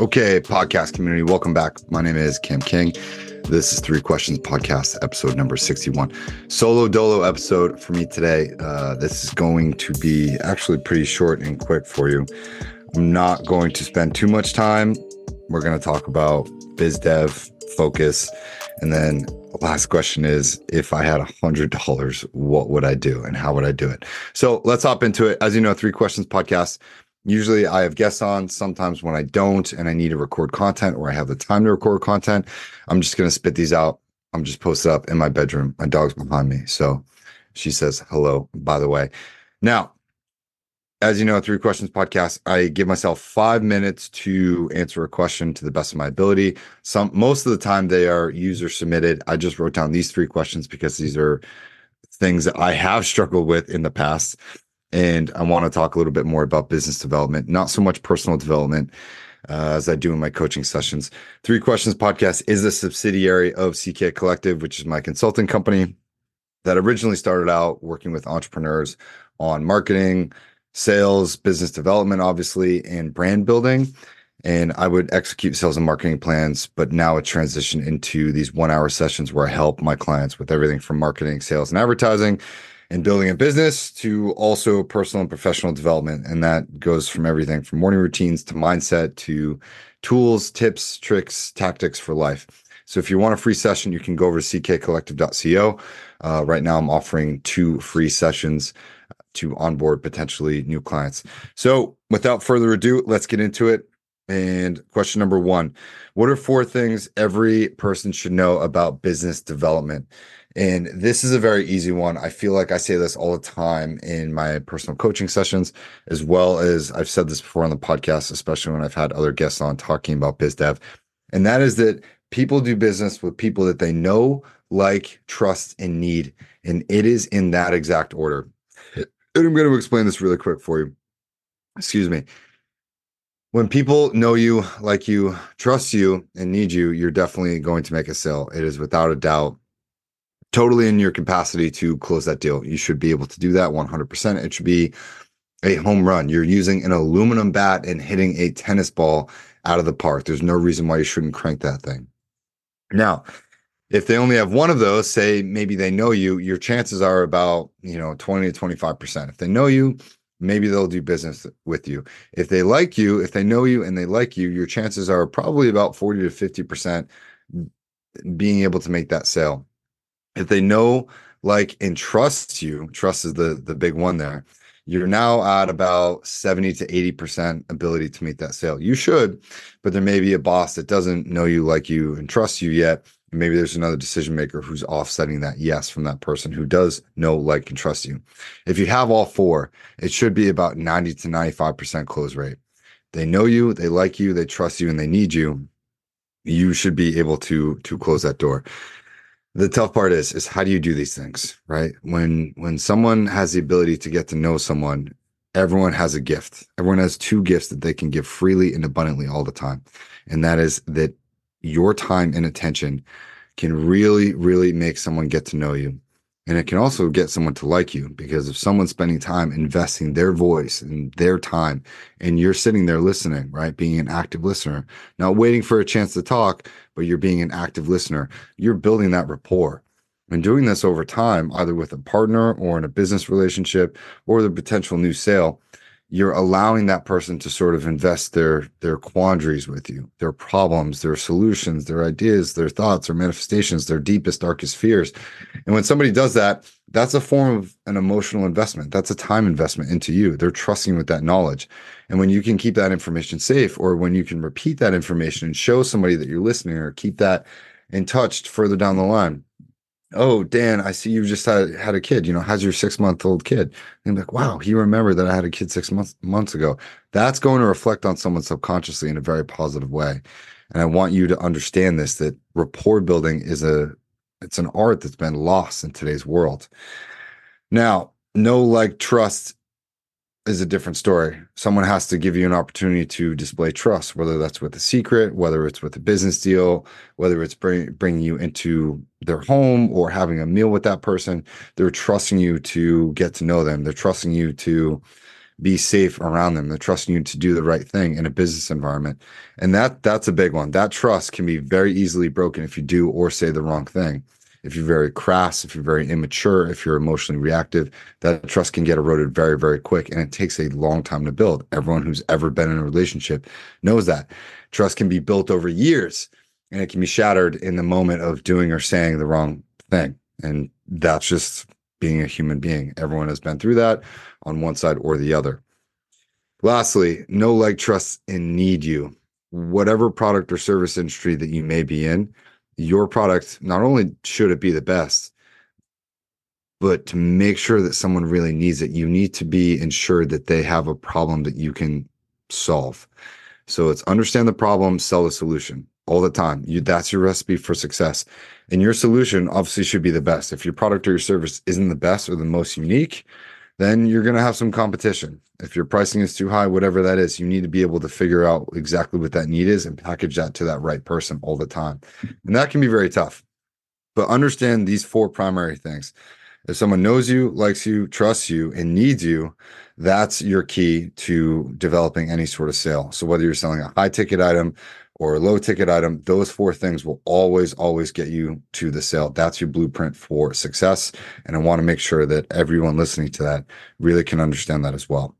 Okay, podcast community, welcome back. My name is Cam King. This is Three Questions Podcast, episode number 61. Solo dolo episode for me today. Uh, this is going to be actually pretty short and quick for you. I'm not going to spend too much time. We're going to talk about biz dev, focus, and then last question is if I had a hundred dollars, what would I do and how would I do it? So let's hop into it. As you know, Three Questions Podcast Usually I have guests on. Sometimes when I don't and I need to record content or I have the time to record content, I'm just going to spit these out. I'm just posted up in my bedroom. My dog's behind me. So she says hello, by the way. Now, as you know, Three Questions podcast, I give myself five minutes to answer a question to the best of my ability. Some most of the time they are user submitted. I just wrote down these three questions because these are things that I have struggled with in the past and I want to talk a little bit more about business development, not so much personal development uh, as I do in my coaching sessions. Three Questions Podcast is a subsidiary of CK Collective, which is my consulting company that originally started out working with entrepreneurs on marketing, sales, business development, obviously, and brand building. And I would execute sales and marketing plans, but now it transitioned into these one hour sessions where I help my clients with everything from marketing, sales, and advertising and building a business to also personal and professional development. And that goes from everything from morning routines to mindset to tools, tips, tricks, tactics for life. So if you want a free session, you can go over to ckcollective.co. Uh, right now, I'm offering two free sessions to onboard potentially new clients. So without further ado, let's get into it. And question number one What are four things every person should know about business development? And this is a very easy one. I feel like I say this all the time in my personal coaching sessions, as well as I've said this before on the podcast, especially when I've had other guests on talking about biz dev. And that is that people do business with people that they know, like, trust, and need. And it is in that exact order. And I'm going to explain this really quick for you. Excuse me. When people know you, like you, trust you, and need you, you're definitely going to make a sale. It is without a doubt totally in your capacity to close that deal. You should be able to do that 100%. It should be a home run. You're using an aluminum bat and hitting a tennis ball out of the park. There's no reason why you shouldn't crank that thing. Now, if they only have one of those, say maybe they know you, your chances are about, you know, 20 to 25%. If they know you, maybe they'll do business with you. If they like you, if they know you and they like you, your chances are probably about 40 to 50% being able to make that sale if they know like and trust you trust is the the big one there you're now at about 70 to 80% ability to make that sale. You should but there may be a boss that doesn't know you like you and trust you yet. Maybe there's another decision maker who's offsetting that yes from that person who does know like and trust you. If you have all four it should be about 90 to 95% close rate. They know you they like you they trust you and they need you. You should be able to to close that door the tough part is is how do you do these things right? When when someone has the ability to get to know someone everyone has a gift. Everyone has two gifts that they can give freely and abundantly all the time. And that is that your time and attention can really really make someone get to know you and it can also get someone to like you because if someone's spending time investing their voice and their time, and you're sitting there listening, right? Being an active listener, not waiting for a chance to talk, but you're being an active listener, you're building that rapport. And doing this over time, either with a partner or in a business relationship or the potential new sale, you're allowing that person to sort of invest their their quandaries with you their problems their solutions their ideas their thoughts their manifestations their deepest darkest fears. And when somebody does that that's a form of an emotional investment. That's a time investment into you. They're trusting with that knowledge. And when you can keep that information safe or when you can repeat that information and show somebody that you're listening or keep that in touch further down the line oh dan i see you just had, had a kid you know how's your six month old kid. And like wow he remembered that i had a kid six months months ago. That's going to reflect on someone subconsciously in a very positive way. And i want you to understand this that rapport building is a it's an art that's been lost in today's world. Now know like trust is a different story. Someone has to give you an opportunity to display trust, whether that's with a secret, whether it's with a business deal, whether it's bring, bringing you into their home or having a meal with that person. They're trusting you to get to know them. They're trusting you to be safe around them. They're trusting you to do the right thing in a business environment. And that that's a big one. That trust can be very easily broken if you do or say the wrong thing. If you're very crass, if you're very immature, if you're emotionally reactive, that trust can get eroded very, very quick. And it takes a long time to build. Everyone who's ever been in a relationship knows that. Trust can be built over years and it can be shattered in the moment of doing or saying the wrong thing. And that's just being a human being. Everyone has been through that on one side or the other. Lastly, know like, trust, and need you. Whatever product or service industry that you may be in, your product, not only should it be the best, but to make sure that someone really needs it, you need to be ensured that they have a problem that you can solve. So it's understand the problem, sell the solution all the time. You that's your recipe for success. And your solution obviously should be the best. If your product or your service isn't the best or the most unique, then you're going to have some competition. If your pricing is too high, whatever that is, you need to be able to figure out exactly what that need is and package that to that right person all the time. And that can be very tough. But understand these four primary things. If someone knows you, likes you, trusts you, and needs you, that's your key to developing any sort of sale. So whether you're selling a high ticket item or a low ticket item, those four things will always, always get you to the sale. That's your blueprint for success. And I want to make sure that everyone listening to that really can understand that as well.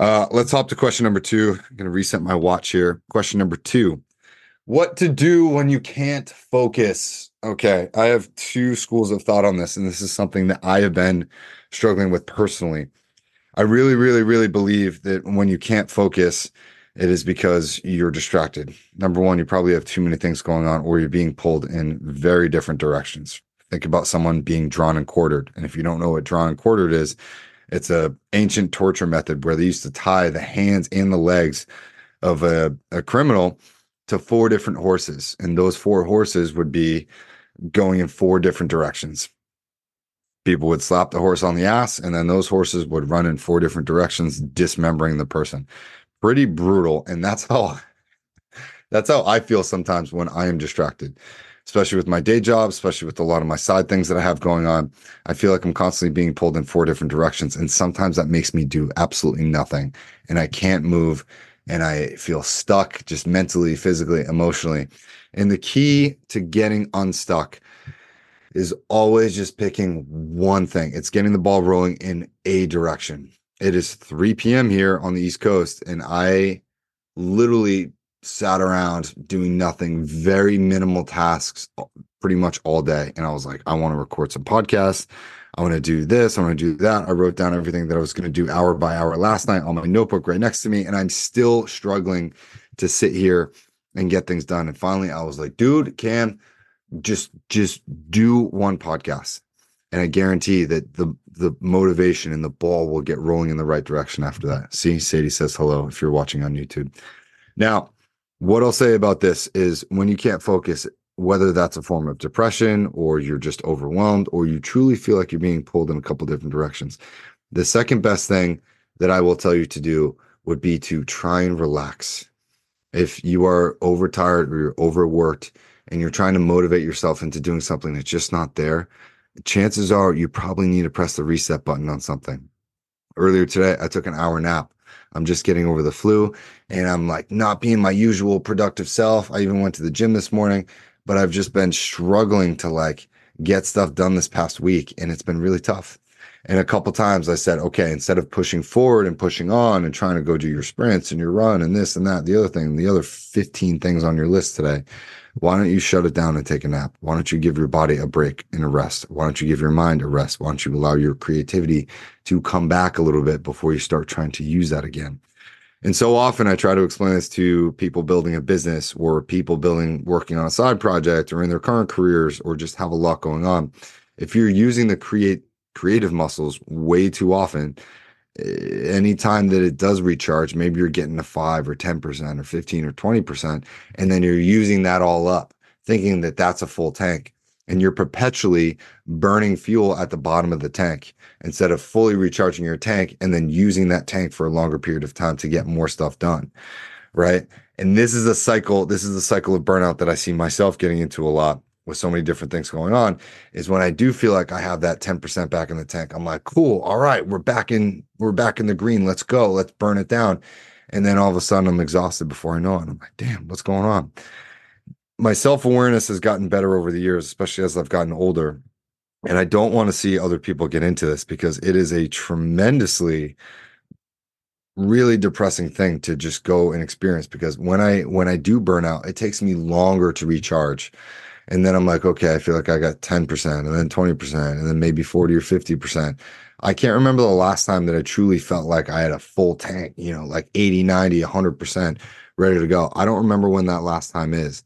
Uh, let's hop to question number two. I'm going to reset my watch here. Question number two What to do when you can't focus? Okay. I have two schools of thought on this, and this is something that I have been struggling with personally. I really, really, really believe that when you can't focus, it is because you're distracted. Number one, you probably have too many things going on, or you're being pulled in very different directions. Think about someone being drawn and quartered. And if you don't know what drawn and quartered is, it's a ancient torture method where they used to tie the hands and the legs of a, a criminal to four different horses. And those four horses would be going in four different directions. People would slap the horse on the ass, and then those horses would run in four different directions, dismembering the person pretty brutal and that's how that's how i feel sometimes when i am distracted especially with my day job especially with a lot of my side things that i have going on. I feel like i'm constantly being pulled in four different directions and sometimes that makes me do absolutely nothing and i can't move and i feel stuck just mentally physically emotionally and the key to getting unstuck is always just picking one thing. It's getting the ball rolling in a direction it is 3 p.m. here on the East Coast, and I literally sat around doing nothing, very minimal tasks pretty much all day. And I was like, I want to record some podcasts. I want to do this. I want to do that. I wrote down everything that I was going to do hour by hour last night on my notebook right next to me. And I'm still struggling to sit here and get things done. And finally, I was like, dude, Cam, just just do one podcast and I guarantee that the the motivation and the ball will get rolling in the right direction after that. See, Sadie says hello if you're watching on YouTube. Now, what I'll say about this is when you can't focus, whether that's a form of depression or you're just overwhelmed or you truly feel like you're being pulled in a couple different directions, the second best thing that I will tell you to do would be to try and relax. If you are overtired or you're overworked and you're trying to motivate yourself into doing something that's just not there, chances are you probably need to press the reset button on something. Earlier today, I took an hour nap. I'm just getting over the flu and I'm like not being my usual productive self. I even went to the gym this morning, but I've just been struggling to like get stuff done this past week and it's been really tough. And a couple times I said, okay, instead of pushing forward and pushing on and trying to go do your sprints and your run and this and that, the other thing, the other 15 things on your list today, why don't you shut it down and take a nap? Why don't you give your body a break and a rest? Why don't you give your mind a rest? Why don't you allow your creativity to come back a little bit before you start trying to use that again? And so often I try to explain this to people building a business or people building, working on a side project or in their current careers or just have a lot going on. If you're using the create creative muscles way too often, eh, anytime that it does recharge, maybe you're getting a five or 10% or 15 or 20%, and then you're using that all up, thinking that that's a full tank. And you're perpetually burning fuel at the bottom of the tank instead of fully recharging your tank and then using that tank for a longer period of time to get more stuff done. Right. And this is a cycle. This is a cycle of burnout that I see myself getting into a lot with so many different things going on is when I do feel like I have that 10% back in the tank. I'm like, cool, all right, we're back in, we're back in the green. Let's go. Let's burn it down. And then all of a sudden I'm exhausted before I know it. I'm like, damn, what's going on? My self-awareness has gotten better over the years, especially as I've gotten older. And I don't want to see other people get into this because it is a tremendously really depressing thing to just go and experience because when I when I do burn out, it takes me longer to recharge. And then I'm like, okay, I feel like I got 10% and then 20% and then maybe 40 or 50%. I can't remember the last time that I truly felt like I had a full tank, you know, like 80, 90, 100% ready to go. I don't remember when that last time is.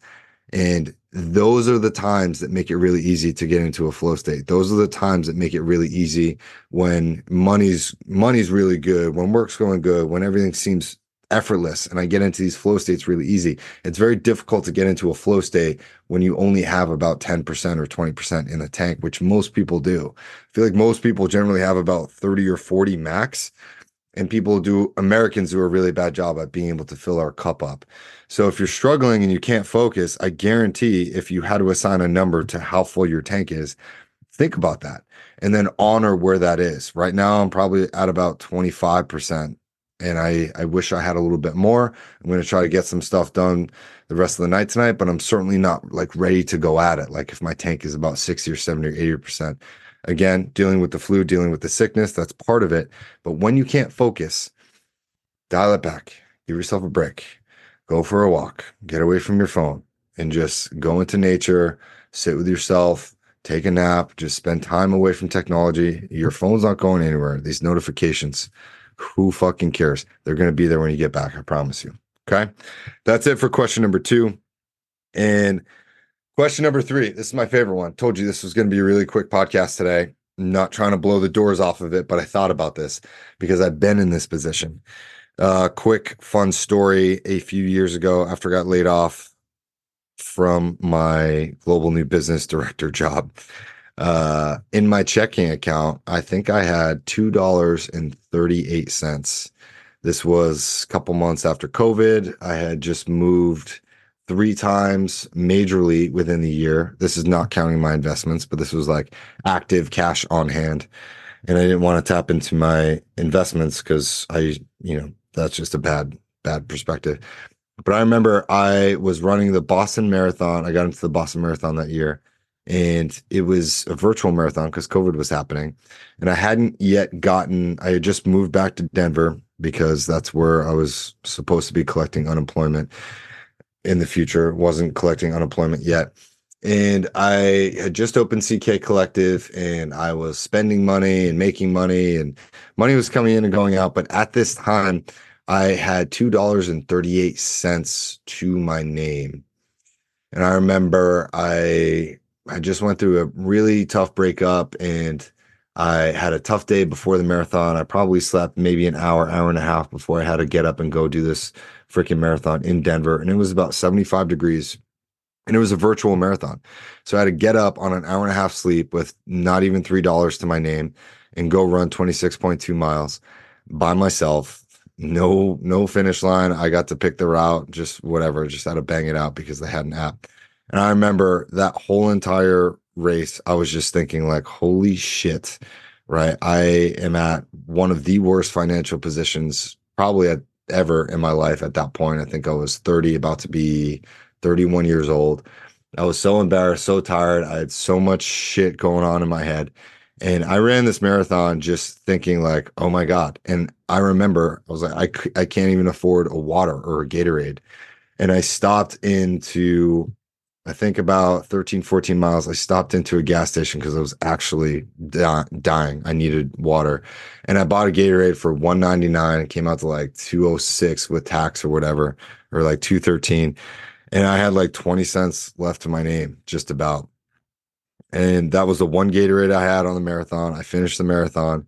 And those are the times that make it really easy to get into a flow state. Those are the times that make it really easy when money's money's really good, when work's going good, when everything seems effortless and I get into these flow states really easy. It's very difficult to get into a flow state when you only have about 10% or 20% in the tank, which most people do. I feel like most people generally have about 30 or 40 max. And people do, Americans do a really bad job at being able to fill our cup up. So if you're struggling and you can't focus, I guarantee if you had to assign a number to how full your tank is, think about that and then honor where that is. Right now, I'm probably at about 25% and I I wish I had a little bit more. I'm going to try to get some stuff done the rest of the night tonight, but I'm certainly not like ready to go at it. Like if my tank is about 60 or 70 or 80 percent. Again, dealing with the flu, dealing with the sickness, that's part of it. But when you can't focus, dial it back. Give yourself a break. Go for a walk. Get away from your phone and just go into nature, sit with yourself, take a nap, just spend time away from technology. Your phone's not going anywhere. These notifications who fucking cares? They're going to be there when you get back. I promise you. Okay. That's it for question number two. And question number three. This is my favorite one. Told you this was going to be a really quick podcast today. I'm not trying to blow the doors off of it, but I thought about this because I've been in this position. Uh, quick, fun story. A few years ago, after I got laid off from my global new business director job, uh, in my checking account, I think I had two dollars and thirty eight cents. This was a couple months after COVID. I had just moved three times majorly within the year. This is not counting my investments, but this was like active cash on hand. And I didn't want to tap into my investments because I, you know, that's just a bad, bad perspective. But I remember I was running the Boston Marathon. I got into the Boston Marathon that year and it was a virtual marathon because COVID was happening. And I hadn't yet gotten, I had just moved back to Denver because that's where I was supposed to be collecting unemployment in the future, wasn't collecting unemployment yet. And I had just opened CK Collective and I was spending money and making money, and money was coming in and going out. But at this time, I had $2.38 to my name. And I remember I I just went through a really tough breakup and I had a tough day before the marathon. I probably slept maybe an hour, hour and a half before I had to get up and go do this freaking marathon in Denver. And it was about 75 degrees and it was a virtual marathon. So I had to get up on an hour and a half sleep with not even $3 to my name and go run 26.2 miles by myself. No, no finish line. I got to pick the route, just whatever, just had to bang it out because they had an app. And I remember that whole entire race, I was just thinking, like, holy shit, right? I am at one of the worst financial positions probably ever in my life at that point. I think I was 30, about to be 31 years old. I was so embarrassed, so tired. I had so much shit going on in my head. And I ran this marathon just thinking like, oh my God. And I remember I was like, I, I can't even afford a water or a Gatorade. And I stopped into I think about 13, 14 miles, I stopped into a gas station because I was actually di- dying. I needed water. And I bought a Gatorade for 199. It came out to like 206 with tax or whatever, or like 213. And I had like 20 cents left to my name, just about. And that was the one Gatorade I had on the marathon. I finished the marathon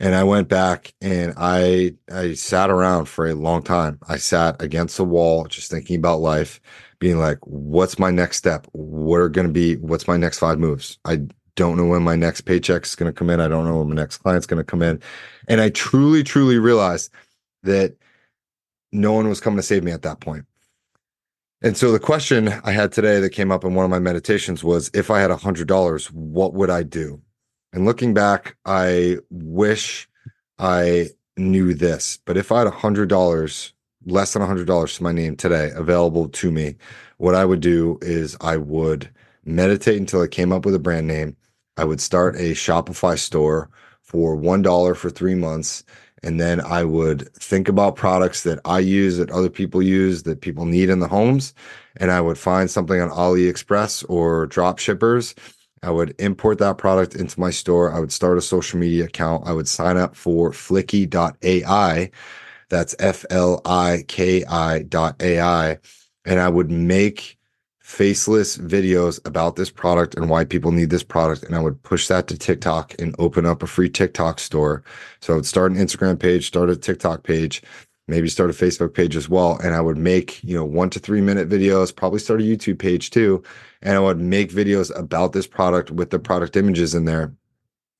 and I went back and I I sat around for a long time. I sat against the wall just thinking about life being like, what's my next step? What are to be, what's my next five moves? I don't know when my next paycheck is to come in. I don't know when my next client's to come in. And I truly, truly realized that no one was coming to save me at that point. And so the question I had today that came up in one of my meditations was if I had a hundred dollars, what would I do? And looking back, I wish I knew this, but if I had a hundred dollars, less than a hundred dollars to my name today available to me, what I would do is I would meditate until I came up with a brand name. I would start a Shopify store for $1 for three months. And then I would think about products that I use, that other people use, that people need in the homes. And I would find something on AliExpress or drop shippers. I would import that product into my store. I would start a social media account. I would sign up for fliki.ai. That's F L I K I dot AI. And I would make faceless videos about this product and why people need this product. And I would push that to TikTok and open up a free TikTok store. So I would start an Instagram page, start a TikTok page, maybe start a Facebook page as well. And I would make, you know, one to three minute videos, probably start a YouTube page too. And I would make videos about this product with the product images in there.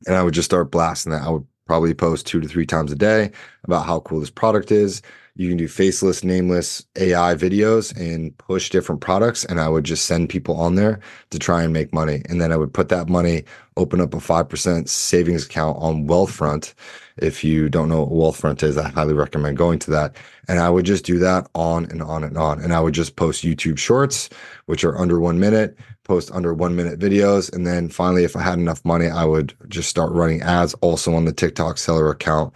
And I would just start blasting that. I would probably post two to three times a day about how cool this product is you can do faceless, nameless AI videos and push different products. And I would just send people on there to try and make money. And then I would put that money, open up a 5% savings account on Wealthfront. If you don't know what Wealthfront is, I highly recommend going to that. And I would just do that on and on and on. And I would just post YouTube shorts, which are under one minute, post under one minute videos. And then finally, if I had enough money, I would just start running ads also on the TikTok seller account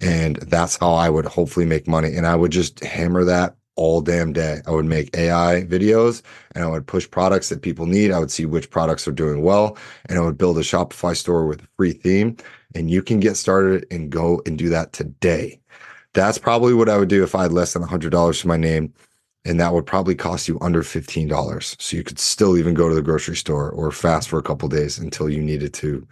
and that's how I would hopefully make money. And I would just hammer that all damn day. I would make AI videos and I would push products that people need. I would see which products are doing well and I would build a Shopify store with a free theme. And you can get started and go and do that today. That's probably what I would do if I had less than $100 to my name. And that would probably cost you under $15. So you could still even go to the grocery store or fast for a couple days until you needed to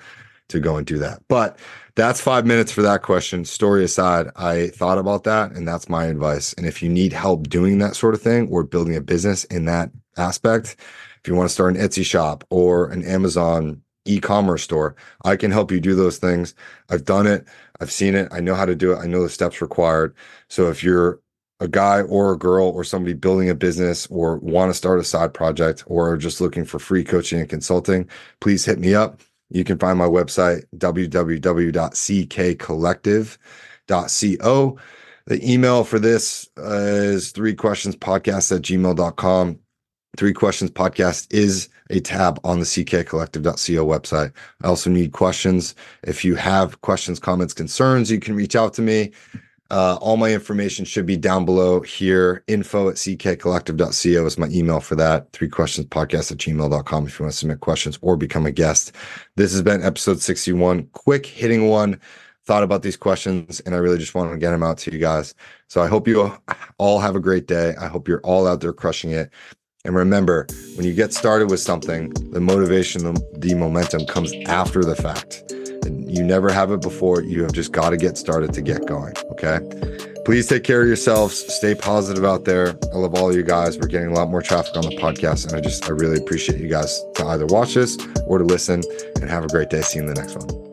to go and do that. But that's five minutes for that question. Story aside, I thought about that and that's my advice. And if you need help doing that sort of thing or building a business in that aspect, if you want to start an Etsy shop or an Amazon e-commerce store, I can help you do those things. I've done it. I've seen it. I know how to do it. I know the steps required. So if you're a guy or a girl or somebody building a business or want to start a side project or just looking for free coaching and consulting, please hit me up. You can find my website, www.ckcollective.co. The email for this uh, is three questions podcast at gmail.com. Three questions podcast is a tab on the ckcollective.co website. I also need questions. If you have questions, comments, concerns, you can reach out to me. Uh, all my information should be down below here. Info at ckcollective.co is my email for that. Three questions podcast at gmail.com if you want to submit questions or become a guest. This has been episode 61. Quick hitting one. Thought about these questions and I really just wanted to get them out to you guys. So I hope you all have a great day. I hope you're all out there crushing it. And remember, when you get started with something, the motivation, the, the momentum comes after the fact. You never have it before. You have just got to get started to get going. Okay. Please take care of yourselves. Stay positive out there. I love all you guys. We're getting a lot more traffic on the podcast. And I just, I really appreciate you guys to either watch this or to listen and have a great day. See you in the next one.